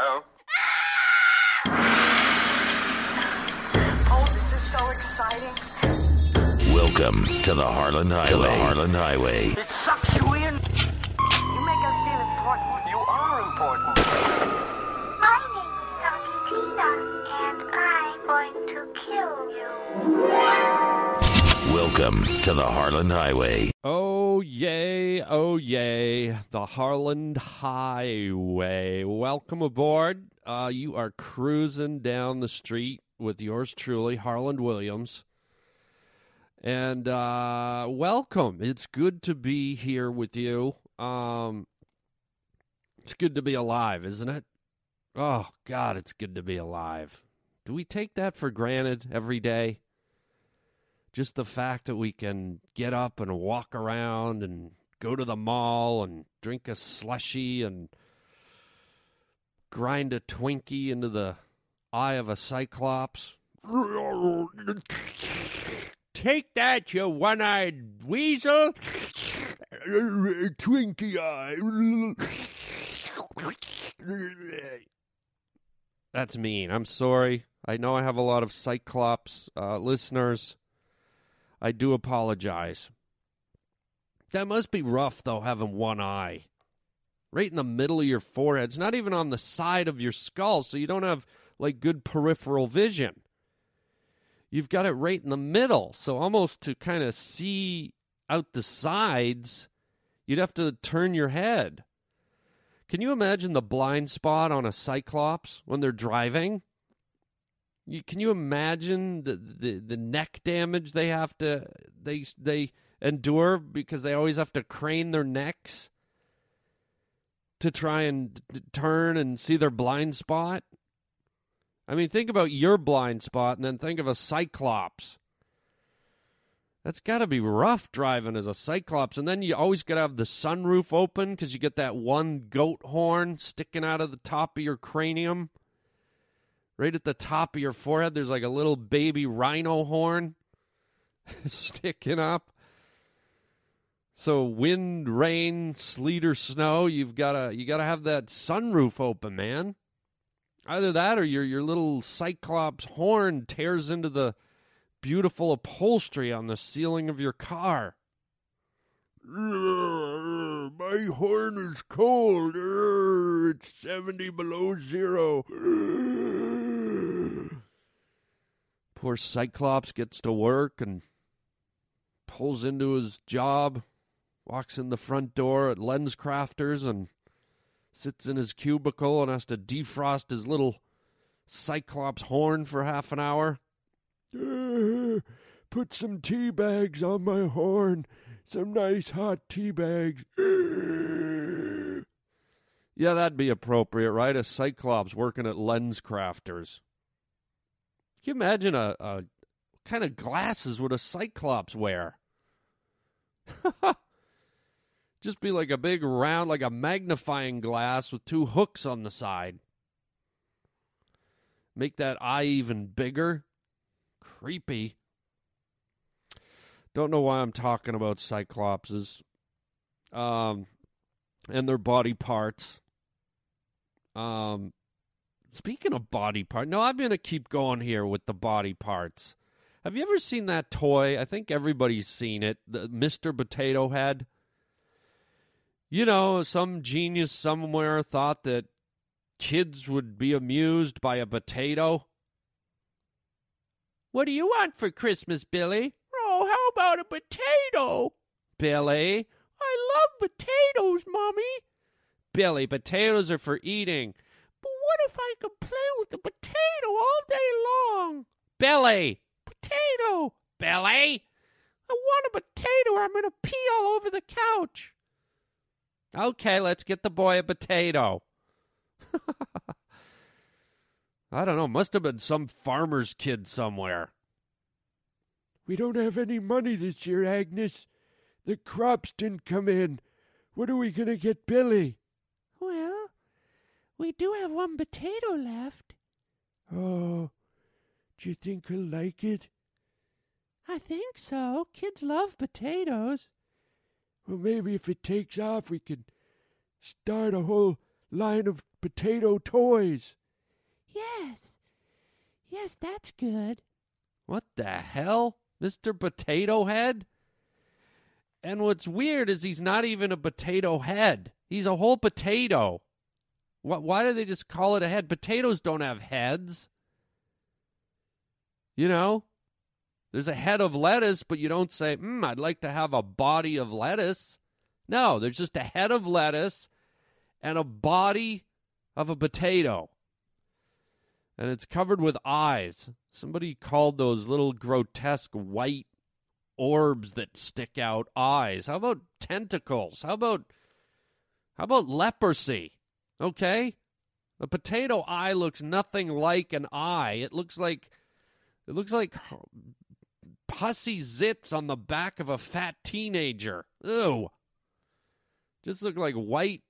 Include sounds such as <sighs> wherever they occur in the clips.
Hello? Oh, this is so exciting. Welcome to the Harland Highway. To the Harland Highway. It sucks you in. You make us feel important. You are important. My name is Dr. Tina, and I'm going to kill you. Welcome to the Harland Highway. Oh, yay, oh, yay, the Harland Highway. Welcome aboard. Uh, you are cruising down the street with yours truly, Harland Williams. And uh, welcome. It's good to be here with you. Um, it's good to be alive, isn't it? Oh, God, it's good to be alive. Do we take that for granted every day? Just the fact that we can get up and walk around and go to the mall and drink a slushy and grind a Twinkie into the eye of a cyclops. Take that, you one eyed weasel! Twinkie eye. That's mean. I'm sorry. I know I have a lot of Cyclops uh, listeners. I do apologize. That must be rough, though, having one eye. Right in the middle of your forehead. It's not even on the side of your skull, so you don't have, like, good peripheral vision. You've got it right in the middle, so almost to kind of see out the sides, you'd have to turn your head. Can you imagine the blind spot on a Cyclops when they're driving? You, can you imagine the, the the neck damage they have to they they endure because they always have to crane their necks to try and d- turn and see their blind spot? I mean, think about your blind spot and then think of a cyclops. That's got to be rough driving as a cyclops. And then you always got to have the sunroof open because you get that one goat horn sticking out of the top of your cranium right at the top of your forehead there's like a little baby rhino horn <laughs> sticking up so wind rain sleet or snow you've got to you got to have that sunroof open man either that or your your little cyclops horn tears into the beautiful upholstery on the ceiling of your car <laughs> my horn is cold. <laughs> It's 70 below zero. Poor Cyclops gets to work and pulls into his job, walks in the front door at Lens Crafters and sits in his cubicle and has to defrost his little Cyclops horn for half an hour. put some tea bags on my horn. Some nice hot tea bags. yeah, that'd be appropriate, right? A Cyclops working at Lens Crafters. You imagine a, a kind of glasses would a Cyclops wear? <laughs> Just be like a big round, like a magnifying glass with two hooks on the side. Make that eye even bigger. Creepy. Don't know why I'm talking about cyclopses, um, and their body parts. Um, speaking of body part, no, I'm gonna keep going here with the body parts. Have you ever seen that toy? I think everybody's seen it. The Mr. Potato Head. You know, some genius somewhere thought that kids would be amused by a potato. What do you want for Christmas, Billy? Oh, how about a potato? Billy, I love potatoes, Mommy. Billy, potatoes are for eating. I could play with the potato all day long? Billy, potato. Billy, I want a potato or I'm going to pee all over the couch. Okay, let's get the boy a potato. <laughs> I don't know. Must have been some farmer's kid somewhere. We don't have any money this year, Agnes. The crops didn't come in. What are we going to get Billy? Well, we do have one potato left. Oh, do you think he'll like it? I think so. Kids love potatoes. Well, maybe if it takes off, we could start a whole line of potato toys. Yes. Yes, that's good. What the hell? Mr. Potato Head? And what's weird is he's not even a potato head. He's a whole potato. Why do they just call it a head? Potatoes don't have heads. You know? There's a head of lettuce, but you don't say, hmm, I'd like to have a body of lettuce. No, there's just a head of lettuce and a body of a potato. And it's covered with eyes. Somebody called those little grotesque white orbs that stick out eyes. How about tentacles? How about how about leprosy? Okay? A potato eye looks nothing like an eye. It looks like it looks like pussy zits on the back of a fat teenager. Ew. Just look like white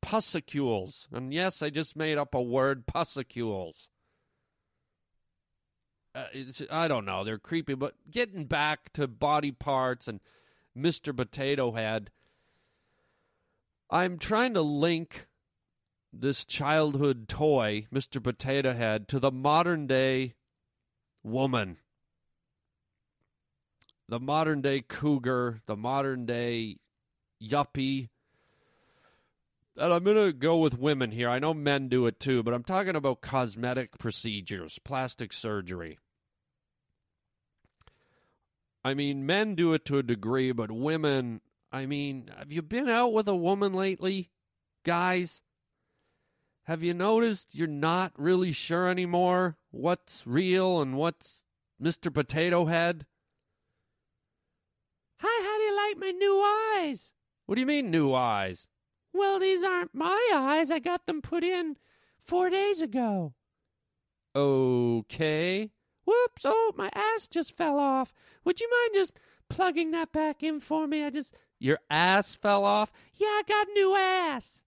pussicules. And yes, I just made up a word, pussicules. Uh, I don't know. They're creepy. But getting back to body parts and Mr. Potato Head, I'm trying to link this childhood toy, Mr. Potato Head, to the modern day woman. The modern day cougar, the modern day yuppie. And I'm going to go with women here. I know men do it too, but I'm talking about cosmetic procedures, plastic surgery. I mean, men do it to a degree, but women, I mean, have you been out with a woman lately, guys? Have you noticed you're not really sure anymore what's real and what's Mr. Potato Head? Hi, how do you like my new eyes? What do you mean, new eyes? Well, these aren't my eyes. I got them put in four days ago. Okay. Whoops! Oh, my ass just fell off. Would you mind just plugging that back in for me? I just. Your ass fell off? Yeah, I got new ass.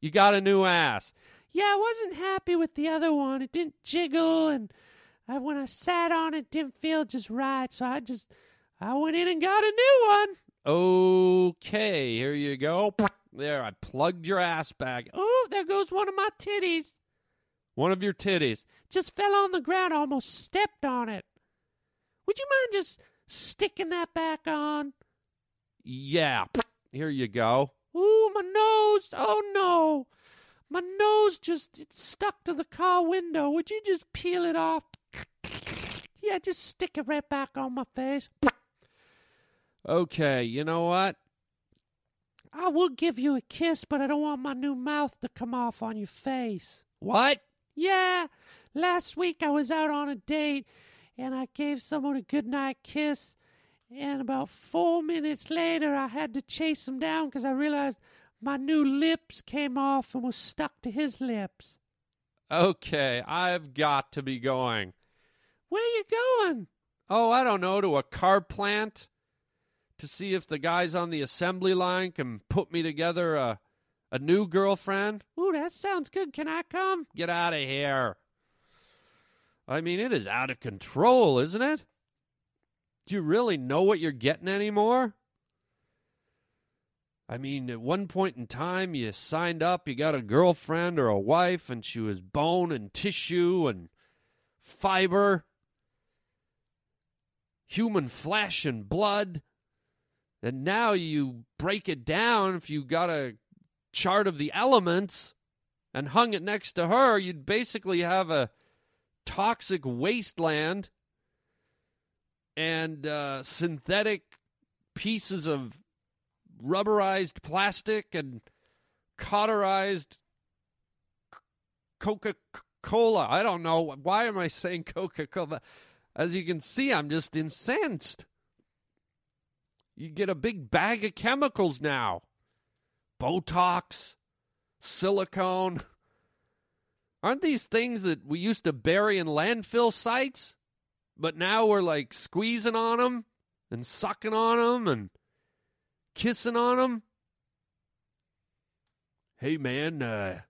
You got a new ass? Yeah, I wasn't happy with the other one. It didn't jiggle, and I, when I sat on it, didn't feel just right. So I just. I went in and got a new one. Okay, here you go. There, I plugged your ass back. Oh, there goes one of my titties. One of your titties. Just fell on the ground, almost stepped on it. Would you mind just sticking that back on? Yeah, here you go. My nose. Oh, no. My nose just it's stuck to the car window. Would you just peel it off? <laughs> Yeah, just stick it right back on my face. Okay, you know what? I will give you a kiss, but I don't want my new mouth to come off on your face. What? Yeah, last week I was out on a date and I gave someone a goodnight kiss. And about four minutes later, I had to chase him down because I realized my new lips came off and was stuck to his lips. Okay, I've got to be going. Where you going? Oh, I don't know, to a car plant to see if the guys on the assembly line can put me together a a new girlfriend. Ooh, that sounds good. Can I come? Get out of here. I mean, it is out of control, isn't it? Do you really know what you're getting anymore? I mean, at one point in time, you signed up, you got a girlfriend or a wife, and she was bone and tissue and fiber, human flesh and blood. And now you break it down. If you got a chart of the elements and hung it next to her, you'd basically have a toxic wasteland and uh, synthetic pieces of rubberized plastic and cauterized Coca Cola. I don't know. Why am I saying Coca Cola? As you can see, I'm just incensed. You get a big bag of chemicals now Botox, silicone. Aren't these things that we used to bury in landfill sites? But now we're like squeezing on them and sucking on them and kissing on them. Hey, man, uh,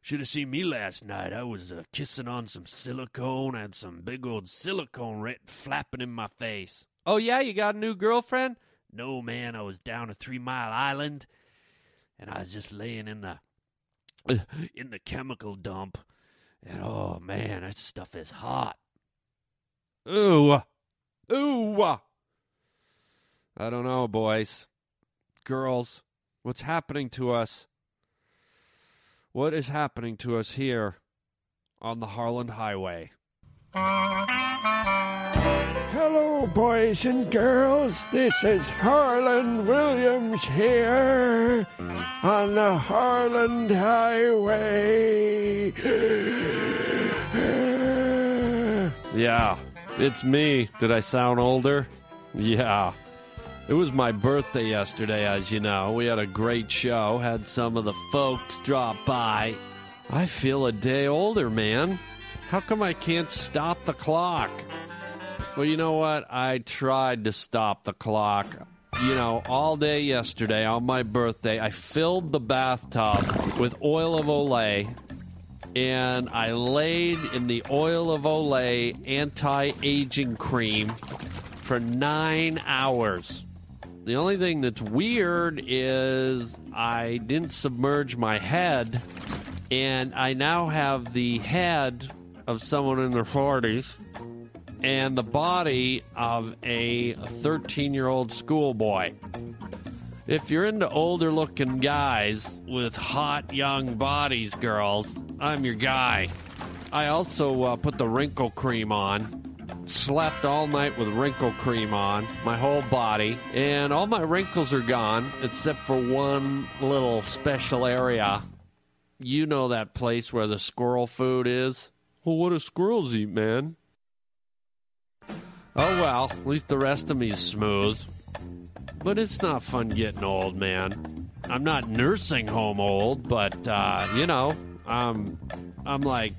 should have seen me last night. I was uh, kissing on some silicone, had some big old silicone rat flapping in my face. Oh, yeah, you got a new girlfriend? No, man, I was down a Three Mile Island and I was just laying in the <sighs> in the chemical dump. And oh man, that stuff is hot. Ooh. Ooh. I don't know, boys. Girls, what's happening to us? What is happening to us here on the Harland Highway? Hello, boys and girls. This is Harland Williams here on the Harland Highway. <gasps> Yeah, it's me. Did I sound older? Yeah. It was my birthday yesterday, as you know. We had a great show, had some of the folks drop by. I feel a day older, man. How come I can't stop the clock? Well, you know what? I tried to stop the clock. You know, all day yesterday on my birthday, I filled the bathtub with oil of Olay and I laid in the oil of Olay anti aging cream for nine hours. The only thing that's weird is I didn't submerge my head, and I now have the head of someone in their 40s and the body of a 13 year old schoolboy. If you're into older looking guys with hot young bodies, girls, I'm your guy. I also uh, put the wrinkle cream on. Slept all night with wrinkle cream on, my whole body, and all my wrinkles are gone except for one little special area. You know that place where the squirrel food is? Well, what do squirrels eat, man? Oh well, at least the rest of me is smooth. But it's not fun getting old, man. I'm not nursing home old, but uh, you know, I'm I'm like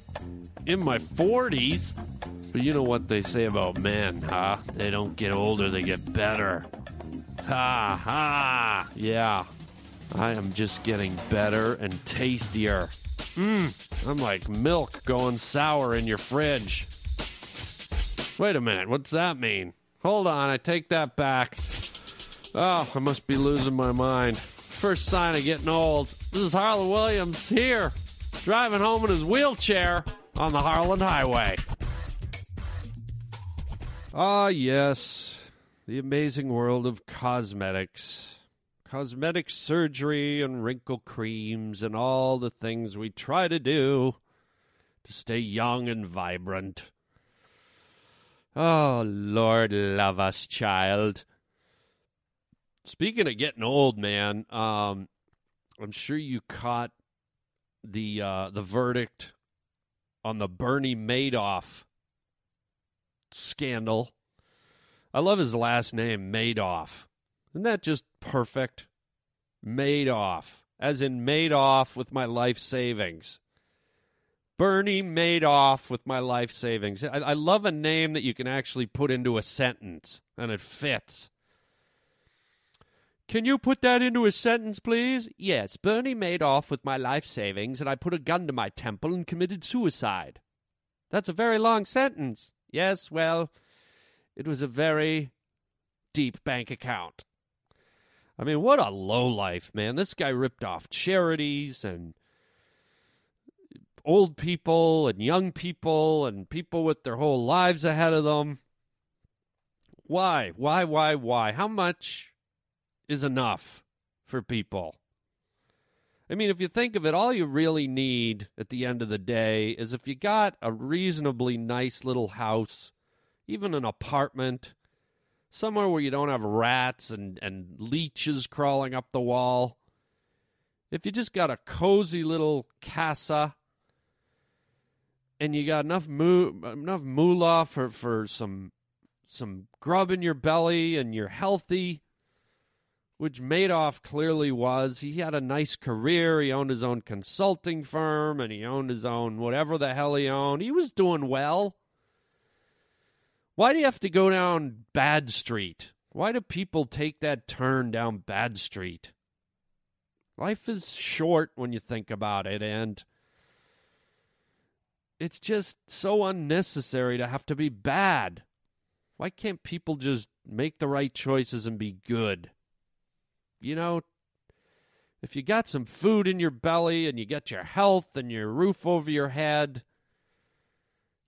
in my 40s. But you know what they say about men, huh? They don't get older, they get better. Ha ha. Yeah. I am just getting better and tastier. Mmm. I'm like milk going sour in your fridge. Wait a minute, what's that mean? Hold on, I take that back. Oh, I must be losing my mind. First sign of getting old. This is Harland Williams here, driving home in his wheelchair on the Harland Highway. Ah, yes, the amazing world of cosmetics. Cosmetic surgery and wrinkle creams and all the things we try to do to stay young and vibrant. Oh, Lord, love us, child. Speaking of getting old, man, um, I'm sure you caught the uh, the verdict on the Bernie Madoff scandal. I love his last name, Madoff. Isn't that just perfect? Madoff, as in made off with my life savings. Bernie made off with my life savings. I, I love a name that you can actually put into a sentence and it fits. Can you put that into a sentence, please? Yes, Bernie made off with my life savings, and I put a gun to my temple and committed suicide. That's a very long sentence. Yes, well, it was a very deep bank account. I mean, what a low life, man. This guy ripped off charities and old people and young people and people with their whole lives ahead of them. Why? Why, why, why? How much is enough for people? I mean, if you think of it, all you really need at the end of the day is if you got a reasonably nice little house, even an apartment, somewhere where you don't have rats and, and leeches crawling up the wall. If you just got a cozy little casa and you got enough enough moolah for, for some some grub in your belly and you're healthy, which Madoff clearly was. He had a nice career. He owned his own consulting firm and he owned his own whatever the hell he owned. He was doing well. Why do you have to go down Bad Street? Why do people take that turn down Bad Street? Life is short when you think about it, and it's just so unnecessary to have to be bad. Why can't people just make the right choices and be good? You know, If you got some food in your belly and you got your health and your roof over your head,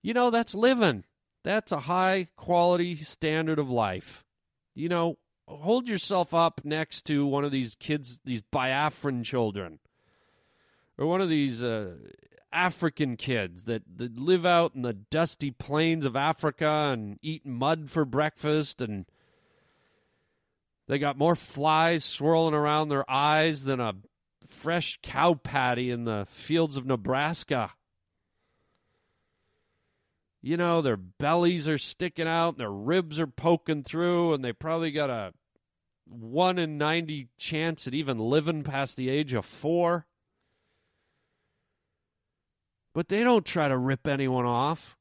you know, that's living. That's a high quality standard of life. You know, hold yourself up next to one of these kids, these Biafran children, or one of these uh, African kids that, that live out in the dusty plains of Africa and eat mud for breakfast and they got more flies swirling around their eyes than a fresh cow patty in the fields of Nebraska. You know, their bellies are sticking out, and their ribs are poking through, and they probably got a 1 in 90 chance at even living past the age of four. But they don't try to rip anyone off.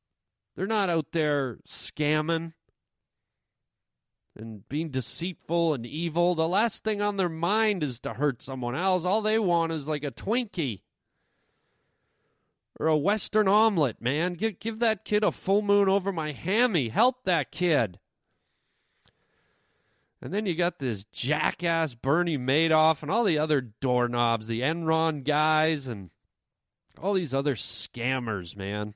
They're not out there scamming and being deceitful and evil. The last thing on their mind is to hurt someone else. All they want is like a Twinkie or a Western omelet, man. Give, give that kid a full moon over my hammy. Help that kid. And then you got this jackass Bernie Madoff and all the other doorknobs, the Enron guys, and all these other scammers, man.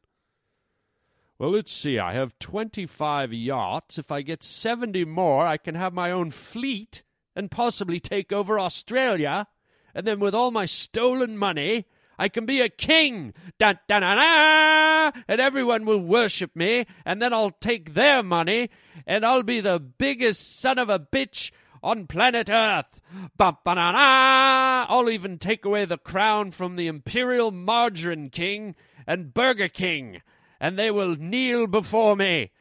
Well, let's see. I have 25 yachts. If I get 70 more, I can have my own fleet and possibly take over Australia. And then with all my stolen money, I can be a king. Da da da da! And everyone will worship me. And then I'll take their money and I'll be the biggest son of a bitch on planet Earth. Ba ba da da! I'll even take away the crown from the Imperial Margarine King and Burger King and they will kneel before me.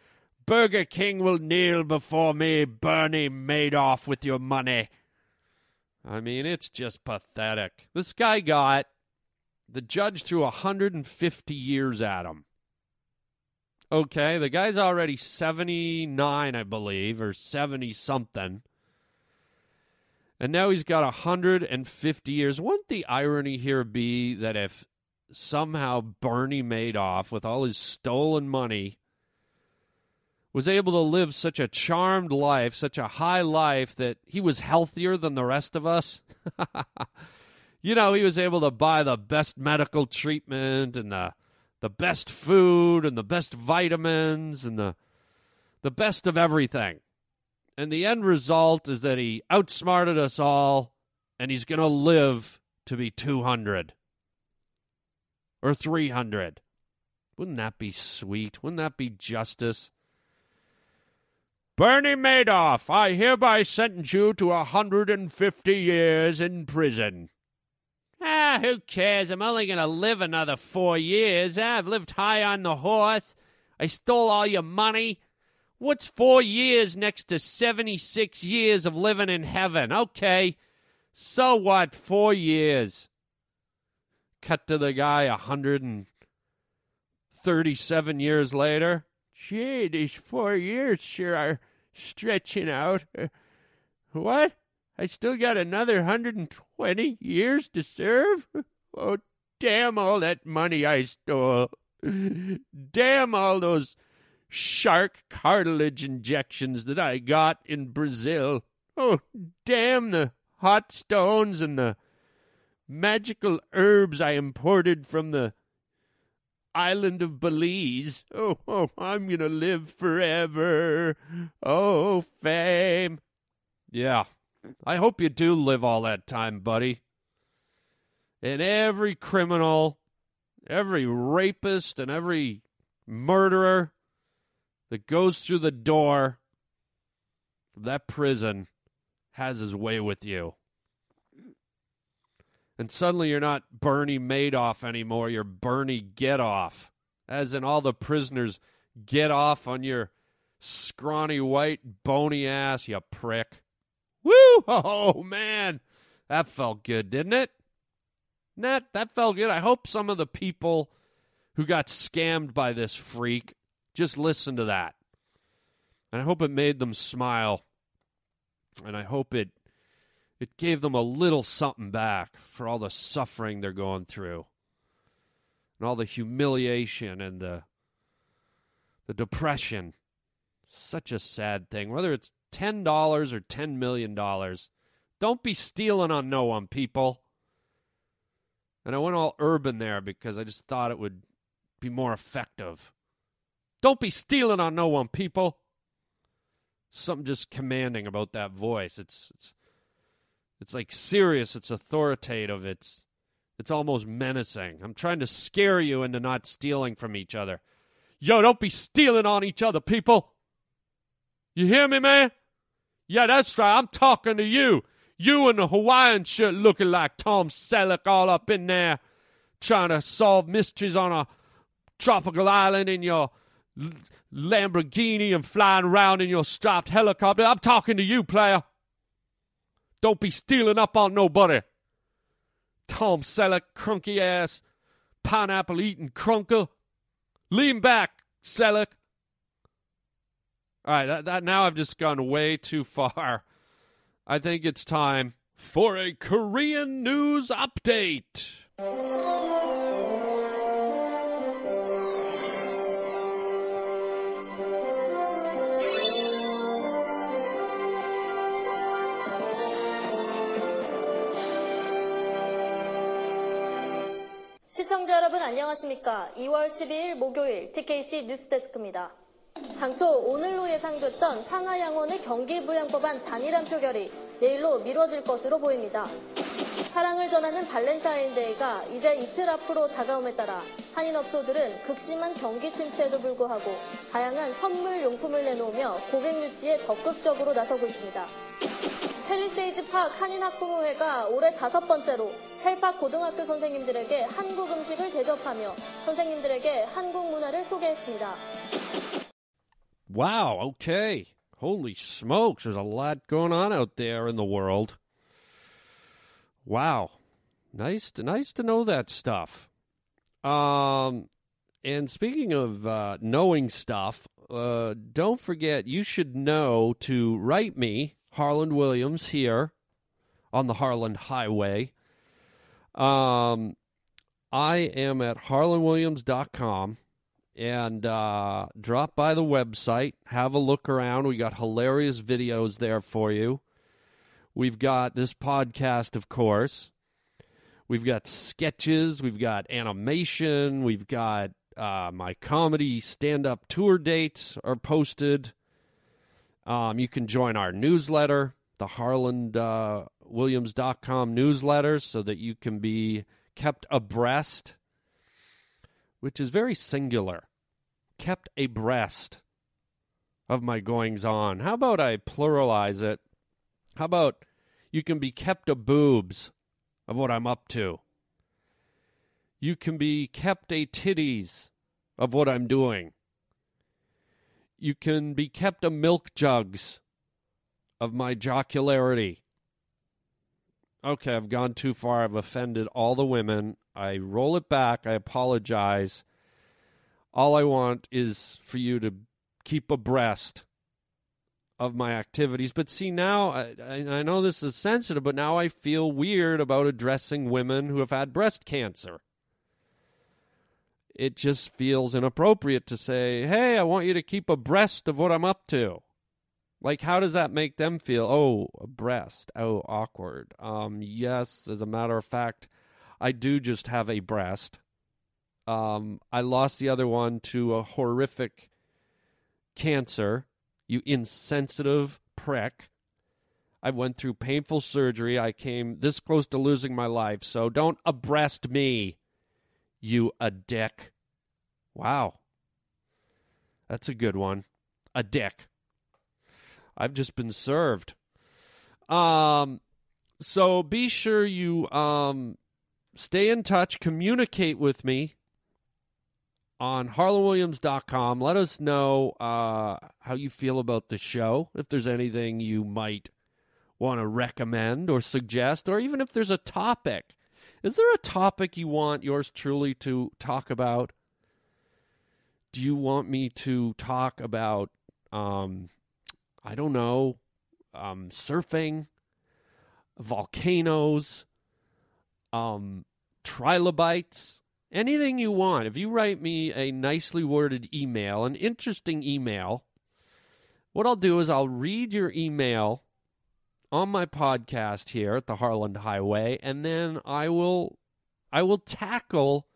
Burger King will kneel before me, Bernie Madoff, with your money. I mean, it's just pathetic. This guy got the judge threw 150 years at him. Okay, the guy's already 79, I believe, or 70 something. And now he's got 150 years. Wouldn't the irony here be that if somehow Bernie Madoff, with all his stolen money, was able to live such a charmed life, such a high life, that he was healthier than the rest of us. <laughs> you know, he was able to buy the best medical treatment and the the best food and the best vitamins and the the best of everything. And the end result is that he outsmarted us all and he's going to live to be 200 or 300. Wouldn't that be sweet? Wouldn't that be justice? Bernie Madoff, I hereby sentence you to a 150 years in prison. Ah, who cares? I'm only going to live another four years. Ah, I've lived high on the horse. I stole all your money. What's four years next to 76 years of living in heaven? Okay. So what? Four years. Cut to the guy a 137 years later. Gee, these four years sure are stretching out. What? I still got another 120 years to serve? Oh, damn all that money I stole. Damn all those shark cartilage injections that I got in Brazil. Oh, damn the hot stones and the magical herbs I imported from the island of Belize. Oh, oh, I'm going to live forever. Oh, fame. Yeah, I hope you do live all that time, buddy. And every criminal, every rapist, and every murderer that goes through the door of that prison has his way with you. And suddenly you're not Bernie Madoff anymore, you're Bernie Get Off. As in all the prisoners get off on your scrawny white bony ass, you prick. Woo! Oh man, that felt good, didn't it? That that felt good. I hope some of the people who got scammed by this freak just listen to that. And I hope it made them smile. And I hope it it gave them a little something back for all the suffering they're going through. And all the humiliation and the the depression. Such a sad thing. Whether it's ten dollars or ten million dollars, don't be stealing on no one, people. And I went all urban there because I just thought it would be more effective. Don't be stealing on no one, people. Something just commanding about that voice. It's it's it's like serious, it's authoritative, it's it's almost menacing. I'm trying to scare you into not stealing from each other. Yo, don't be stealing on each other, people. You hear me, man? Yeah, that's right. I'm talking to you. You in the Hawaiian shirt looking like Tom Selleck all up in there trying to solve mysteries on a tropical island in your Lamborghini and flying around in your striped helicopter. I'm talking to you, player. Don't be stealing up on nobody. Tom Selleck, crunky ass, pineapple eating crunker. Lean back, Selleck. All right, that, that now I've just gone way too far. I think it's time for a Korean news update. 시청자 여러분 안녕하십니까? 2월 12일 목요일 TKC 뉴스데스크입니다. 당초 오늘로 예상됐던 상하 양원의 경기 부양법안 단일한 표결이 내일로 미뤄질 것으로 보입니다. 사랑을 전하는 발렌타인데이가 이제 이틀 앞으로 다가옴에 따라 한인업소들은 극심한 경기 침체에도 불구하고 다양한 선물 용품을 내놓으며 고객 유치에 적극적으로 나서고 있습니다. 펠리세이즈 팍 한인학부모회가 올해 다섯 번째로 펠팍 고등학교 선생님들에게 한국 음식을 대접하며 선생님들에게 한국 문화를 소개했습니다. Wow, okay. Holy smokes, there's a lot going on out there in the world. Wow. Nice to, nice to know that stuff. Um and speaking of uh, knowing stuff, uh, don't forget you should know to write me, Harland Williams, here on the Harland Highway. Um, I am at harlandwilliams.com and uh, drop by the website, have a look around. We got hilarious videos there for you. We've got this podcast, of course. We've got sketches, we've got animation, we've got uh, my comedy stand up tour dates are posted. Um, you can join our newsletter, the harlandwilliams.com newsletter, so that you can be kept abreast, which is very singular. Kept abreast of my goings on. How about I pluralize it? How about you can be kept a boobs of what I'm up to? You can be kept a titties of what I'm doing. You can be kept a milk jugs of my jocularity. Okay, I've gone too far. I've offended all the women. I roll it back. I apologize. All I want is for you to keep abreast of my activities. But see, now, I, I know this is sensitive, but now I feel weird about addressing women who have had breast cancer. It just feels inappropriate to say, hey, I want you to keep abreast of what I'm up to. Like, how does that make them feel? Oh, breast. Oh, awkward. Um, yes, as a matter of fact, I do just have a breast. Um, I lost the other one to a horrific cancer. You insensitive prick. I went through painful surgery. I came this close to losing my life. So don't abreast me, you a dick. Wow. That's a good one. A dick. I've just been served. Um, so be sure you um stay in touch, communicate with me on harlandwilliams.com. Let us know uh, how you feel about the show, if there's anything you might want to recommend or suggest, or even if there's a topic. Is there a topic you want yours truly to talk about? Do you want me to talk about, um, I don't know, um, surfing, volcanoes, um, trilobites? anything you want. If you write me a nicely worded email, an interesting email, what I'll do is I'll read your email on my podcast here at the Harland Highway, and then I will I will tackle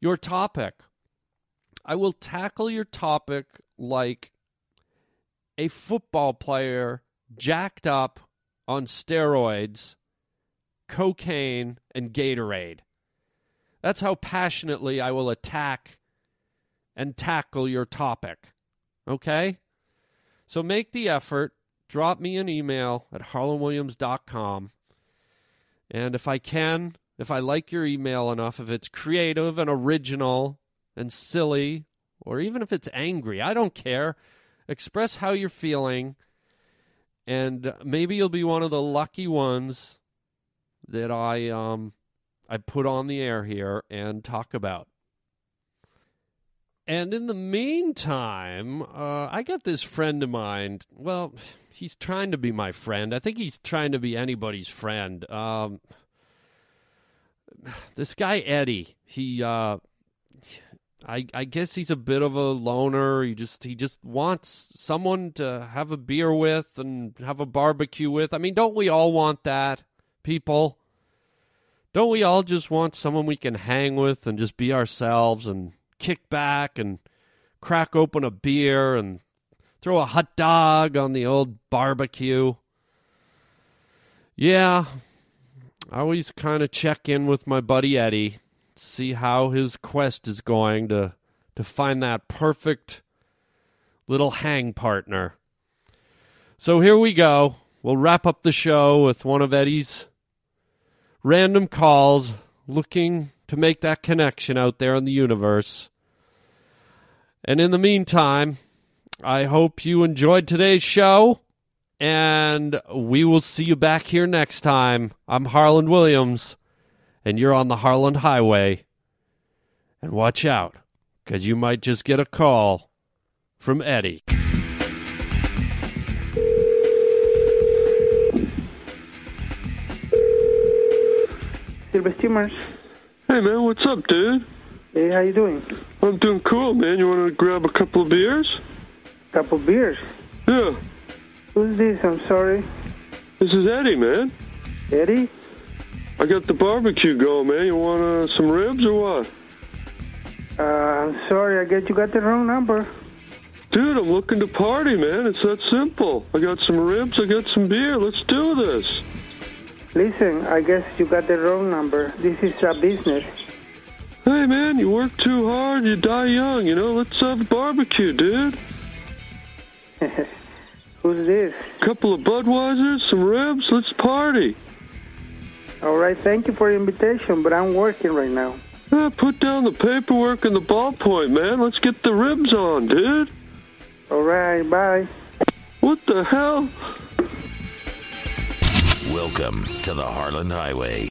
your topic. I will tackle your topic like a football player jacked up on steroids, cocaine, and Gatorade. That's how passionately I will attack and tackle your topic. Okay? So make the effort. Drop me an email at harlandwilliams.com. And if I can, if I like your email enough, if it's creative and original and silly, or even if it's angry, I don't care. Express how you're feeling, and maybe you'll be one of the lucky ones that I um I put on the air here and talk about. And in the meantime, uh, I got this friend of mine. Well, he's trying to be my friend. I think he's trying to be anybody's friend. Um, this guy Eddie, he, uh, I, I guess he's a bit of a loner. He just, he just wants someone to have a beer with and have a barbecue with. I mean, don't we all want that, people? Don't we all just want someone we can hang with and just be ourselves and kick back and crack open a beer and throw a hot dog on the old barbecue. Yeah, I always kind of check in with my buddy Eddie, see how his quest is going to to find that perfect little hang partner. So here we go. We'll wrap up the show with one of Eddie's random calls looking to make that connection out there in the universe. And in the meantime, I hope you enjoyed today's show, and we will see you back here next time. I'm Harland Williams, and you're on the Harland Highway. And watch out, because you might just get a call from Eddie. Silver Steamers. Hey man, what's up, dude? Hey, how you doing? I'm doing cool, man. You want to grab a couple of beers? Couple beers. Yeah. Who's this? I'm sorry. This is Eddie, man. Eddie? I got the barbecue going, man. You want uh, some ribs or what? Uh, I'm sorry. I guess you got the wrong number. Dude, I'm looking to party, man. It's that simple. I got some ribs. I got some beer. Let's do this. Listen, I guess you got the wrong number. This is a business. Hey, man, you work too hard, you die young. You know, let's have a barbecue, dude. <laughs> Who's this? A Couple of Budweisers, some ribs. Let's party. All right, thank you for the invitation, but I'm working right now. Yeah, put down the paperwork and the ballpoint, man. Let's get the ribs on, dude. All right, bye. What the hell? Welcome to the Harland Highway.